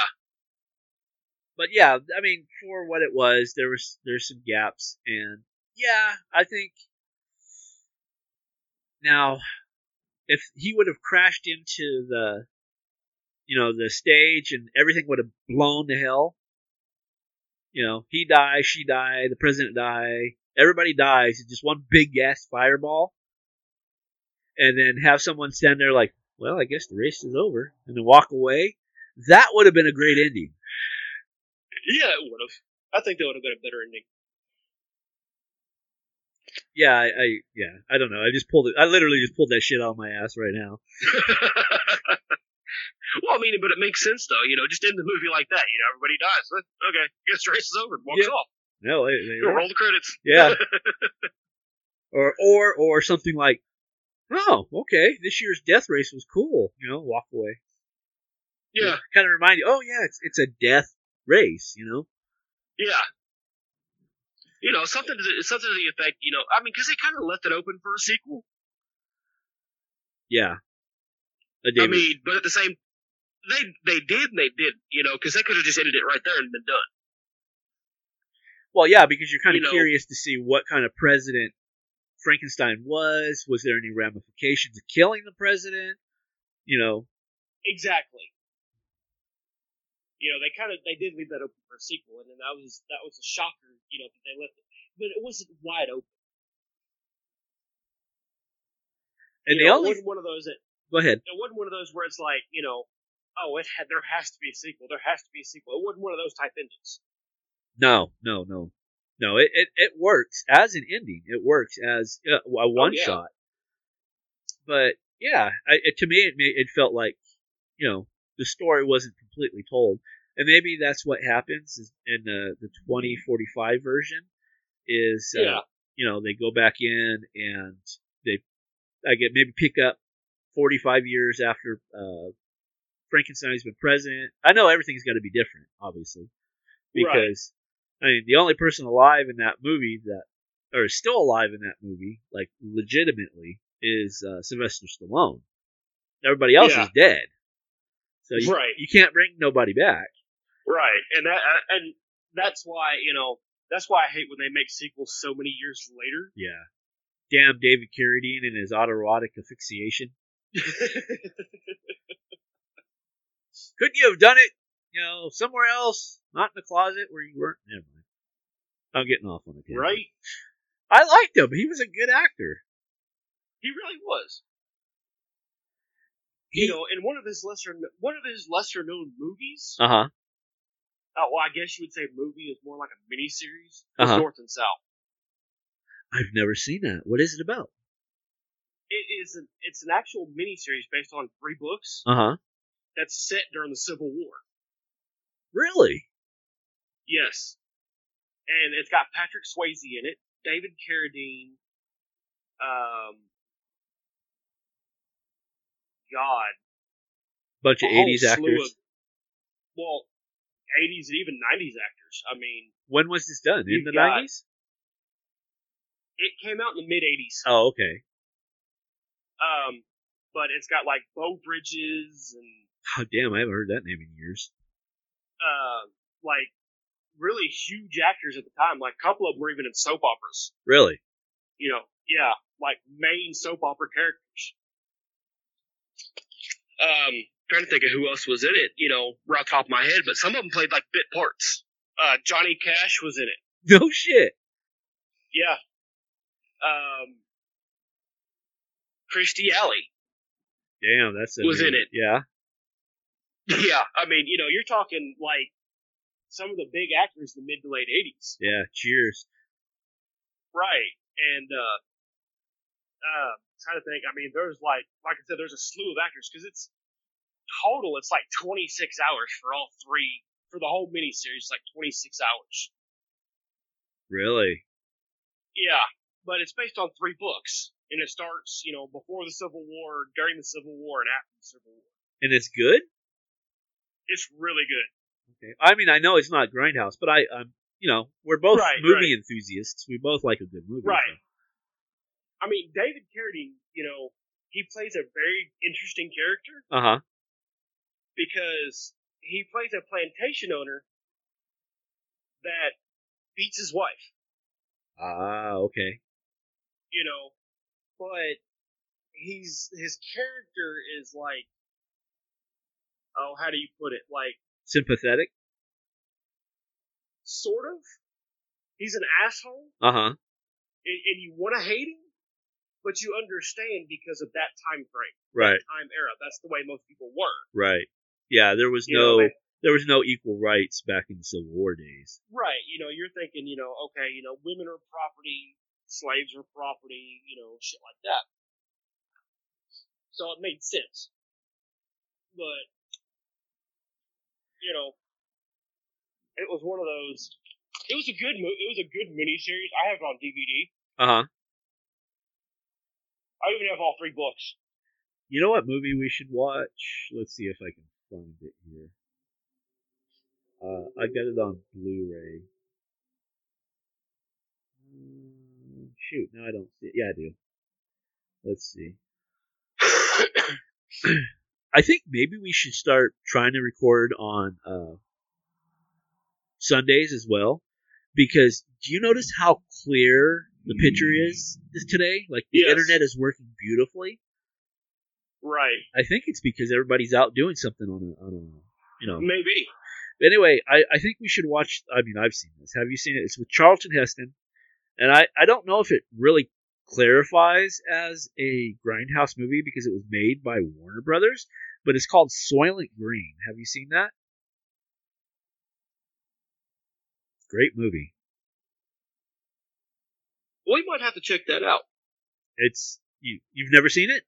but yeah, I mean, for what it was, there was there's some gaps, and yeah, I think now if he would have crashed into the you know, the stage and everything would have blown to hell. You know, he dies, she die, the president die, everybody dies. It's just one big gas fireball. And then have someone stand there like, well, I guess the race is over, and then walk away. That would have been a great ending. Yeah, it would have. I think that would have been a better ending. Yeah, I, I yeah, I don't know. I just pulled it. I literally just pulled that shit out of my ass right now. well, I mean, but it makes sense though. You know, just end the movie like that. You know, everybody dies. Okay, guess the race is over. Walks Yeah. off. No, they, they- Roll the credits. yeah. or or or something like, oh, okay, this year's death race was cool. You know, walk away. Yeah, kind of remind you, oh yeah, it's it's a death race. You know. yeah. You know, something to the, something to the effect. You know, I mean, because they kind of left it open for a sequel. Yeah. I mean, but at the same, they they did and they did. You know, because they could have just ended it right there and been done. Well, yeah, because you're kind of You know- curious to see what kind of president Frankenstein was. Was there any ramifications of killing the president? You know, Exactly. You know, they kind of they did leave that open for a sequel, and then that was that was a shocker. You know, that they left it, but it wasn't wide open. and You the know, only wasn't one of those that go ahead. it wasn't one of those where it's like you know, oh, it had there has to be a sequel. There has to be a sequel. It wasn't one of those type endings. No, no, no, no. It it, it works as an ending. It works as uh, a one yeah. shot. But yeah, I, it, to me, it made, it felt like you know the story wasn't completely told, and maybe that's what happens in the the twenty forty five version. Is uh, Yeah. you know they go back in and they I get maybe pick up forty five years after uh, Frankenstein's been president. I know everything's got to be different, obviously, because I mean the only person alive in that movie that or still alive in that movie, like legitimately, is uh, Sylvester Stallone. Everybody else Yeah. is dead, so you, Right. you can't bring nobody back. Right, and that uh, and that's why you know that's why I hate when they make sequels so many years later. Yeah, damn David Carradine and his autoerotic asphyxiation. Couldn't you have done it, you know, somewhere else, not in the closet where you weren't? Never mind. I'm getting off on a tangent. right? I liked him. He was a good actor. He really was. He- you know, in one of his lesser one of his lesser known movies. Uh huh. Oh, well, I guess you would say movie is more like a mini series. Was Uh-huh. North and South. I've never seen that. What is it about? It is an it's an actual mini series based on three books Uh huh. that's set during the Civil War. Really? Yes, and it's got Patrick Swayze in it, David Carradine, um, God, Bunch of 80s actors. of- well, 80s and even 90s actors. I mean, when was this done? In the 90s? it came out in the mid 80s. Oh, okay. Um, but it's got like Beau Bridges and Oh, damn, I haven't heard that name in years. uh, like really huge actors at the time. Like a couple of them were even in soap operas. Really? You know, yeah, like main soap opera characters. Um, trying to think of who else was in it. You know, right off the top of my head, but some of them played like bit parts. Uh, Johnny Cash was in it. No shit. Yeah. Um, Kirstie Alley. Damn, that's Was in it. Yeah. Yeah, I mean, you know, you're talking like some of the big actors in the mid to late '80s, Yeah. Cheers. right? And uh, uh, trying to think. I mean, there's like, like I said, there's a slew of actors because it's total. It's like 26 hours for all three for the whole miniseries. It's like 26 hours. Really? Yeah, but it's based on three books, and it starts, you know, before the Civil War, during the Civil War, and after the Civil War. And it's good? It's really good. I mean, I know it's not Grindhouse, but I, I'm, you know, we're both Right, movie enthusiasts. We both like a good movie. Right. so. I mean, David Carradine, you know, he plays a very interesting character Uh huh. because he plays a plantation owner that beats his wife, Ah, okay. you know, but he's his character is like oh, how do you put it? Like Sympathetic. sort of. He's an asshole, Uh huh. and, and you want to hate him, but you understand because of that time frame, Right. time era. That's the way most people were. Right. Yeah. There was You no know, there was no equal rights back in the Civil War days. Right. You know, you're thinking, you know, okay, you know, women are property, slaves are property, you know, shit like that. So it made sense. But, you know, it was one of those. It was a good mo- It was a good miniseries. I have it on DVD. Uh huh. I even have all three books. You know what movie we should watch? Let's see if I can find it here. Uh, I got it on Blu-ray. Mm, Shoot, no, I don't see it. Yeah, I do. Let's see. I think maybe we should start trying to record on uh, Sundays as well, because do you notice how clear the picture is today? Like the Yes. internet is working beautifully. Right. I think it's because everybody's out doing something on a, on a you know. Maybe. Anyway, I, I think we should watch. I mean, I've seen this. Have you seen it? It's with Charlton Heston, and I, I don't know if it really clarifies as a grindhouse movie because it was made by Warner Brothers, but it's called Soylent Green. Have you seen that? Great movie. We might have to check that out. It's you. You've never seen it?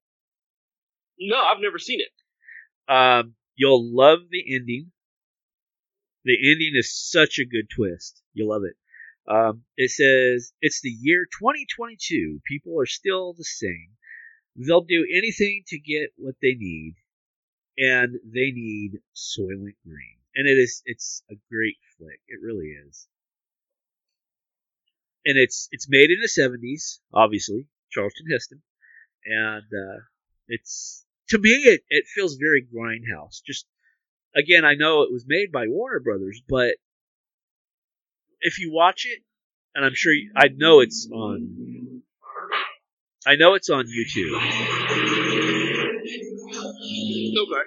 No, I've never seen it. Um, you'll love the ending. The ending is such a good twist. You'll love it. Um, it says it's the year 2022. People are still the same. They'll do anything to get what they need, and they need Soylent Green. And it is it's a great flick. It really is. And it's it's made in the 70s, obviously, Charlton Heston, and uh, it's to me it, it feels very grindhouse just again i know it was made by warner brothers but if you watch it and i'm sure you, i know it's on i know it's on youtube Okay.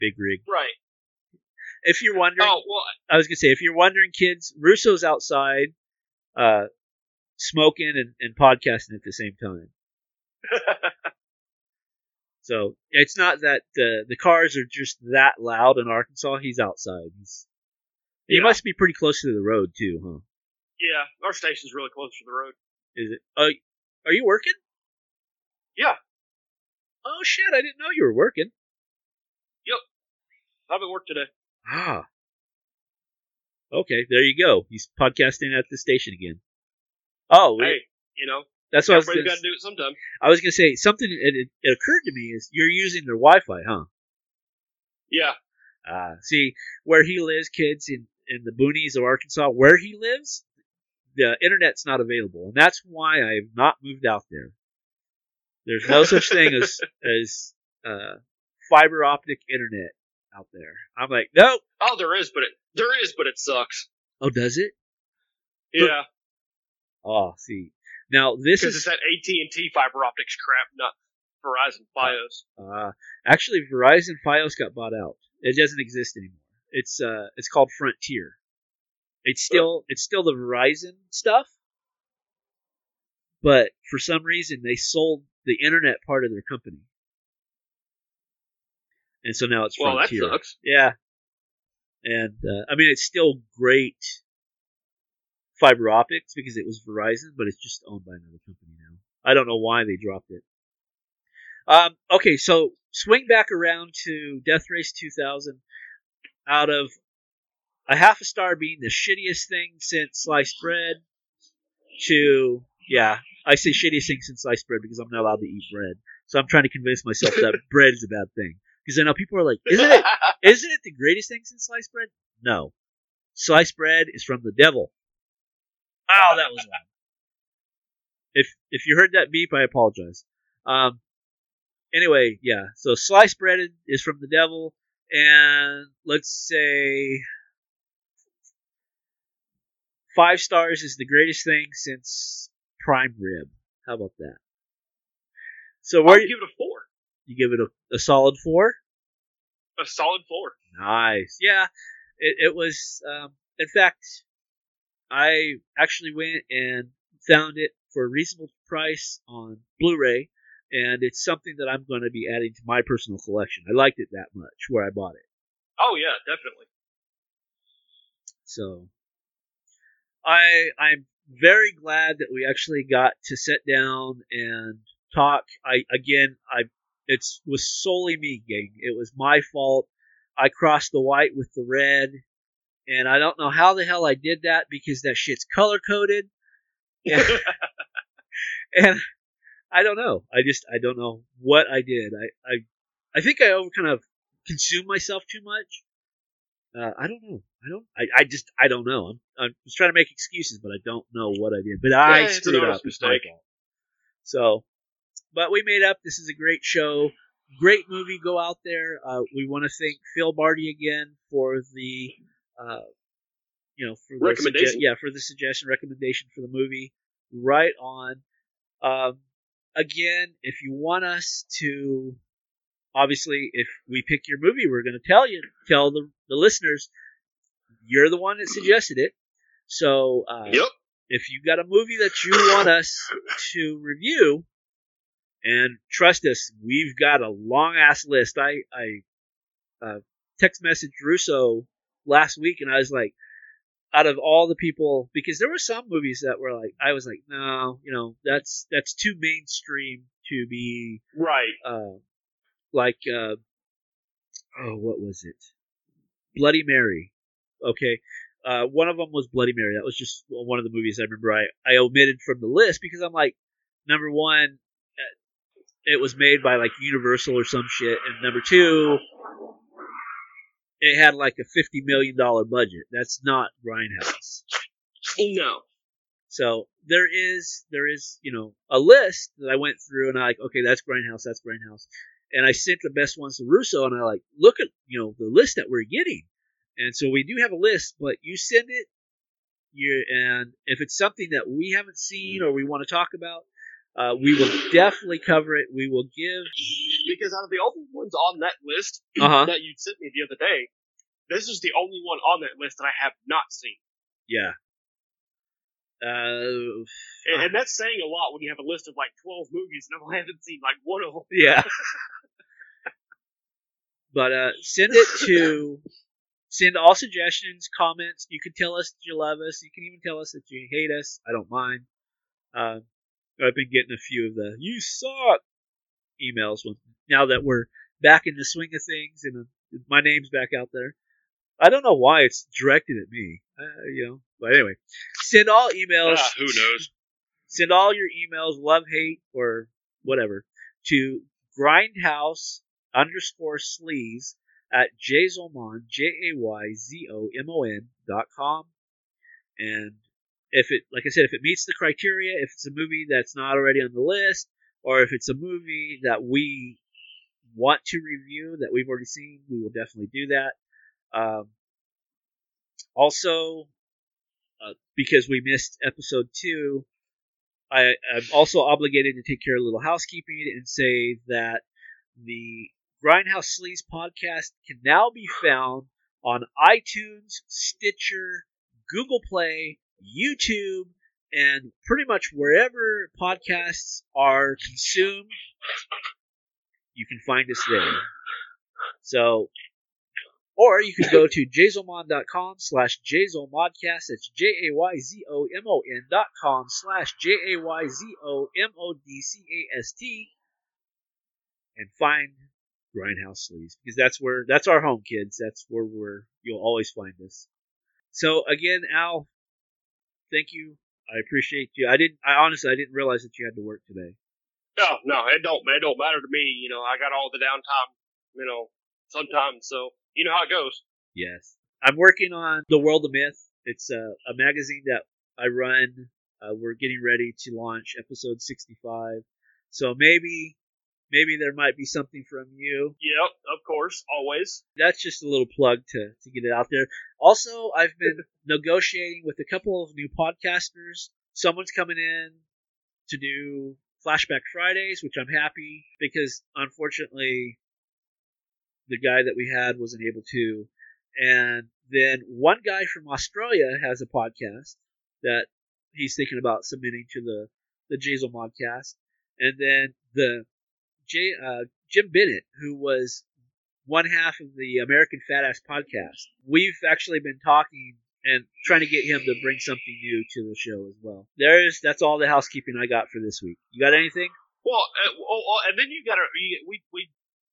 big rig Right. if you're wondering Oh, well, i was gonna say if you're wondering kids russo's outside uh smoking and, and podcasting at the same time so it's not that the the cars are just that loud in Arkansas. He's outside. He's he Yeah. must be pretty close to the road too, huh? yeah, our station's really close to the road. Is it? Uh, are you working? Yeah. Oh shit! I didn't know you were working. Yep. I'm at work today. Ah. Okay, there you go. He's podcasting at the station again. Oh, Hey, you know, that's what I was. Gonna, got to do it sometime. I was gonna say something. It, it, it occurred to me is you're using their Wi-Fi, huh? Yeah. Uh, see, where he lives, kids in, in the boonies of Arkansas, where he lives, the internet's not available, and that's why I have not moved out there. There's no such thing as as uh, fiber optic internet out there. I'm like, nope. Oh, there is, but it there is, but it sucks. Oh, does it? Yeah, Oh, see. Now this because is it's that AT and T fiber optics crap, not Verizon FiOS. uh, actually Verizon FiOS got bought out. It doesn't exist anymore. It's uh, it's called Frontier. It's still it's still the Verizon stuff, but for some reason they sold the internet part of their company, and so now it's Well, that sucks. Yeah, and uh, I mean it's still great fiber optics because it was Verizon, but it's just owned by another company now. I don't know why they dropped it. Um, okay, so swing back around to Death Race 2000. Out of a half a star being the shittiest thing since sliced bread, to yeah, I say shittiest thing since sliced bread because I'm not allowed to eat bread. So I'm trying to convince myself that bread is a bad thing because I know people are like, isn't it? Isn't it the greatest thing since sliced bread? No, sliced bread is from the devil. Oh, that was loud. If if you heard that beep, I apologize. Um. Anyway, yeah. So sliced bread is from the devil, and let's say five stars is the greatest thing since prime rib. How about that? So I'll where give it a four. you give it a, a solid four? A solid four. Nice. Yeah, it, it was. Um, in fact, I actually went and found it for a reasonable price on Blu-ray, and it's something that I'm going to be adding to my personal collection. I liked it that much where I bought it. Oh yeah, definitely. So I I'm very glad that we actually got to sit down and talk. I again I it was solely me, gang. It was my fault. I crossed the white with the red, and I don't know how the hell I did that because that shit's color coded. And, and I don't know. I just I don't know what I did. I I I think I over kind of consumed myself too much. Uh, I don't know. I don't. I, I just. I don't know. I'm. I'm just trying to make excuses, but I don't know what I did. But I Yeah, an screwed up. Mistake. So, but we made up. This is a great show. Great movie. Go out there. Uh, we want to thank Phil Barty again for the, uh, you know, for the Recommendation. sugge- yeah, for the suggestion recommendation for the movie. Right on. Um, again, if you want us to, obviously, if we pick your movie, we're going to tell you, tell the, the listeners, you're the one that suggested it. So, uh, Yep. if you've got a movie that you want us to review, and trust us, we've got a long ass list. I I uh, text messaged Russo last week, and I was like, out of all the people, because there were some movies that were like, I was like, no, you know, that's that's too mainstream to be Right. uh, like uh, oh, what was it? Bloody Mary. Okay, uh, one of them was Bloody Mary. That was just one of the movies I remember I I omitted from the list because I'm like, number one, uh, it was made by like Universal or some shit, and number two, it had like a fifty million dollar budget. That's not Grindhouse. No. So there is there is you know a list that I went through and I like okay that's Grindhouse that's Grindhouse and I sent the best ones to Russo and I like look at you know the list that we're getting and so we do have a list but you send it you and if it's something that we haven't seen or we want to talk about uh, we will definitely cover it we will give Because out of the only ones on that list uh-huh that you sent me the other day, this is the only one on that list that I have not seen. yeah uh, And, and that's saying a lot when you have a list of like 12 movies and I haven't seen like one of them. Yeah. but uh, send it to send all suggestions, comments. You can tell us that you love us. You can even tell us that you hate us. I don't mind. Uh, I've been getting a few of the "you suck" emails with now that we're back in the swing of things and uh, my name's back out there. I don't know why it's directed at me. Uh, you know, but anyway, send all emails Ah, who knows? send all your emails, love, hate, or whatever, to grindhouse underscore sleaze at J-A-Y-Z-O-M-O-N dot com. And if it, like I said, if it meets the criteria, if it's a movie that's not already on the list, or if it's a movie that we want to review that we've already seen, we will definitely do that. Um, also, uh, because we missed episode two, I am also obligated to take care of a little housekeeping and say that the Grindhouse Sleaze podcast can now be found on iTunes, Stitcher, Google Play, YouTube, and pretty much wherever podcasts are consumed, you can find us there. So, or you can go to jzomon.com slash jzomodcast. That's J-A-Y-Z-O-M-O-N dot com slash J-A-Y-Z-O-M-O-D-C-A-S-T and find Grindhouse Sleaze because that's where, that's our home, kids. That's where we're, you'll always find us. So again, Al, thank you. I appreciate you. I didn't, I honestly, I didn't realize that you had to work today. No, no, it don't, it don't matter to me. You know, I got all the downtime, you know, sometimes. So, you know how it goes. Yes. I'm working on The World of Myth. It's a, a magazine that I run. Uh, we're getting ready to launch episode 65. So maybe, maybe there might be something from you. Yep, of course, always. That's just a little plug to, to get it out there. Also, I've been negotiating with a couple of new podcasters. Someone's coming in to do Flashback Fridays, which I'm happy because unfortunately the guy that we had wasn't able to. And then one guy from Australia has a podcast that he's thinking about submitting to the the Jazel Modcast. And then the J, uh, Jim Bennett, who was one half of the American Fat Ass podcast. We've actually been talking and trying to get him to bring something new to the show as well. There's that's all the housekeeping I got for this week. You got anything? Well, uh, oh, oh, and then you got to we we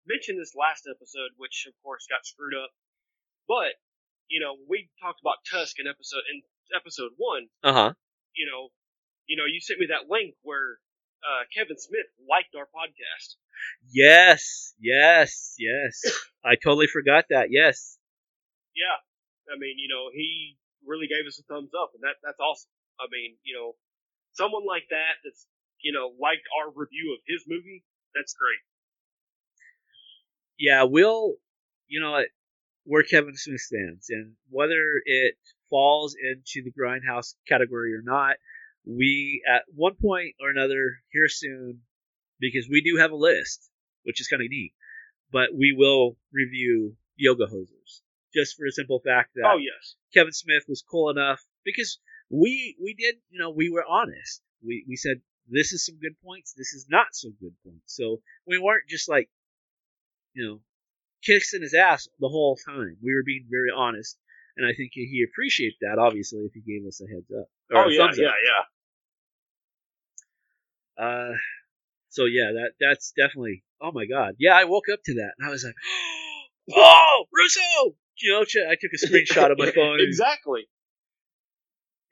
mentioned this last episode, which of course got screwed up. But you know, we talked about Tusk in episode in episode one. Uh huh. You know, you know, you sent me that link where uh, Kevin Smith liked our podcast. Yes, yes, yes. I totally forgot that. Yes. Yeah, I mean, you know, he really gave us a thumbs up, and that that's awesome. I mean, you know, someone like that that's you know liked our review of his movie. That's great. Yeah, we'll, you know, where Kevin Smith stands, and whether it falls into the grindhouse category or not, we at one point or another here soon, because we do have a list, which is kind of neat, but we will review Yoga Hosers just for the simple fact that Oh yes, Kevin Smith was cool enough because we we did you know we were honest. We we said this is some good points, this is not so good points. So we weren't just like you know kissing his ass the whole time. We were being very honest, and I think he appreciated that. Obviously, if he gave us a heads up oh yeah, yeah, up. yeah. Uh, so yeah, that that's definitely. Oh my god, yeah, I woke up to that and I was like, oh, Russo. You know, I took a screenshot of my phone exactly.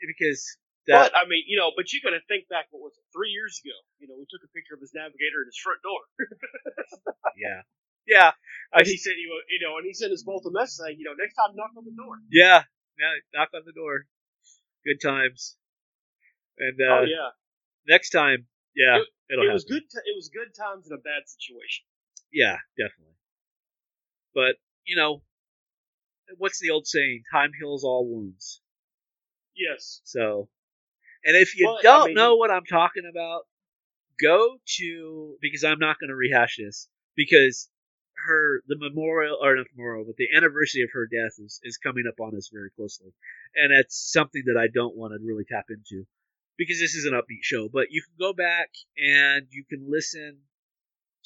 because that But I mean, you know, but you got to think back. What was it? Three years ago. You know, we took a picture of his navigator at his front door. yeah yeah I he said, you know, and he sent us both a message saying, you know, next time knock on the door. yeah yeah knock on the door. Good times. And uh, oh yeah, next time, yeah, it'll it was good. T- it was good times in a bad situation. Yeah, definitely. But you know, what's the old saying? Time heals all wounds. Yes. So, and if you Well, don't mean- know what I'm talking about, go to because I'm not going to rehash this because her the memorial or not memorial, but the anniversary of her death is is coming up on us very closely, and that's something that I don't want to really tap into because this is an upbeat show. But you can go back and you can listen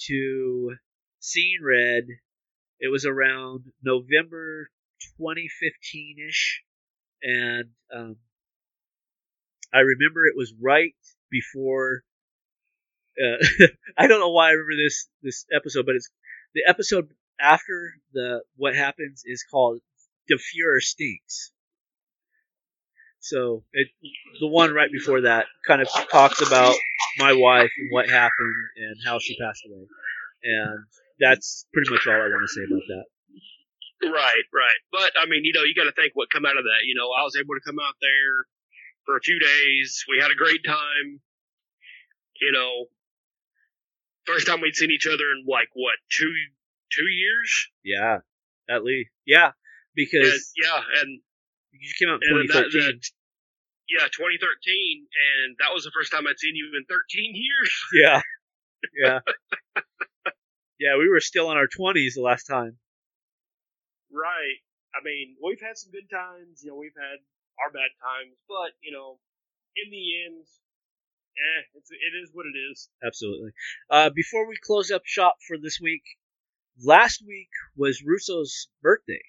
to Seeing Red. It was around November 2015 ish, and um, I remember it was right before. Uh, I don't know why I remember this this episode, but it's the episode after the what happens is called "The Fuhrer Stinks." So it the one right before that kind of talks about my wife and what happened and how she passed away, and that's pretty much all I want to say about that. Right, right. But I mean, you know, you got to think what come out of that. You know, I was able to come out there for a few days. We had a great time. You know, first time we'd seen each other in like what two two years? Yeah, at least yeah, because And, yeah, and you came out in and that, that, yeah, 2013, and that was the first time I'd seen you in 13 years. Yeah. Yeah. yeah, we were still in our 20s the last time. Right. I mean, we've had some good times. You know, we've had our bad times, but you know, in the end, eh, it's it is what it is. Absolutely. Uh, before we close up shop for this week, last week was Russo's birthday.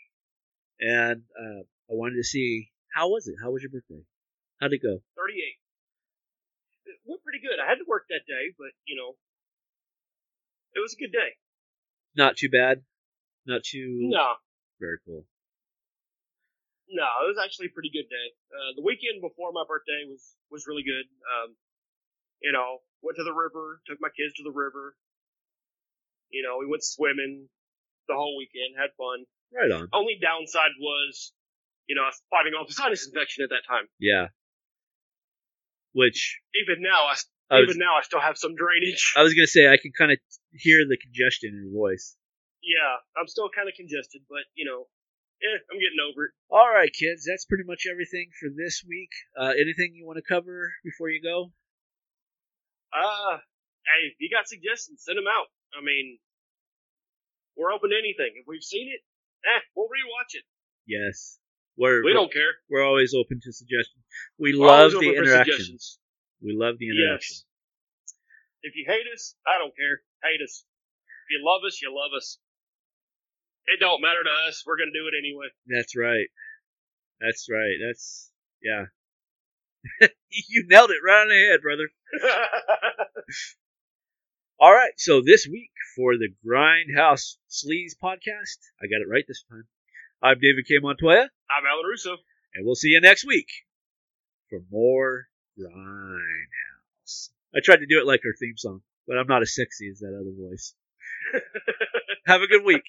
And uh, I wanted to see how was it? How was your birthday? How'd it go? 38. It went pretty good. I had to work that day, but you know, it was a good day. Not too bad. Not too No, very cool. no, it was actually a pretty good day. Uh, the weekend before my birthday was was really good. Um, you know, went to the river, took my kids to the river. You know, we went swimming the whole weekend, had fun. Right on. Only downside was, you know, I was fighting off a sinus infection at that time. Yeah. Which Even now, I, I was, even now I still have some drainage. I was gonna say I can kind of hear the congestion in your voice. yeah, I'm still kind of congested, but you know, eh, I'm getting over it. All right, kids, that's pretty much everything for this week. Uh, anything you want to cover before you go? Uh, hey, if you got suggestions, send them out. I mean, We're open to anything. If we've seen it, eh, we'll rewatch it. Yes. We're We don't care. we're always open to suggestions. We We're love the open for interaction. suggestions. We love the interaction. Yes. If you hate us, I don't care. Hate us. If you love us, you love us. It don't matter to us. We're gonna do it anyway. That's right. That's right. That's yeah. you nailed it right on the head, brother. All right. So this week for the Grindhouse Sleaze podcast, I got it right this time. I'm David K. Montoya, I'm Alan Russo. and we'll see you next week for more Grindhouse. I tried to do it like our theme song, but I'm not as sexy as that other voice. Have a good week.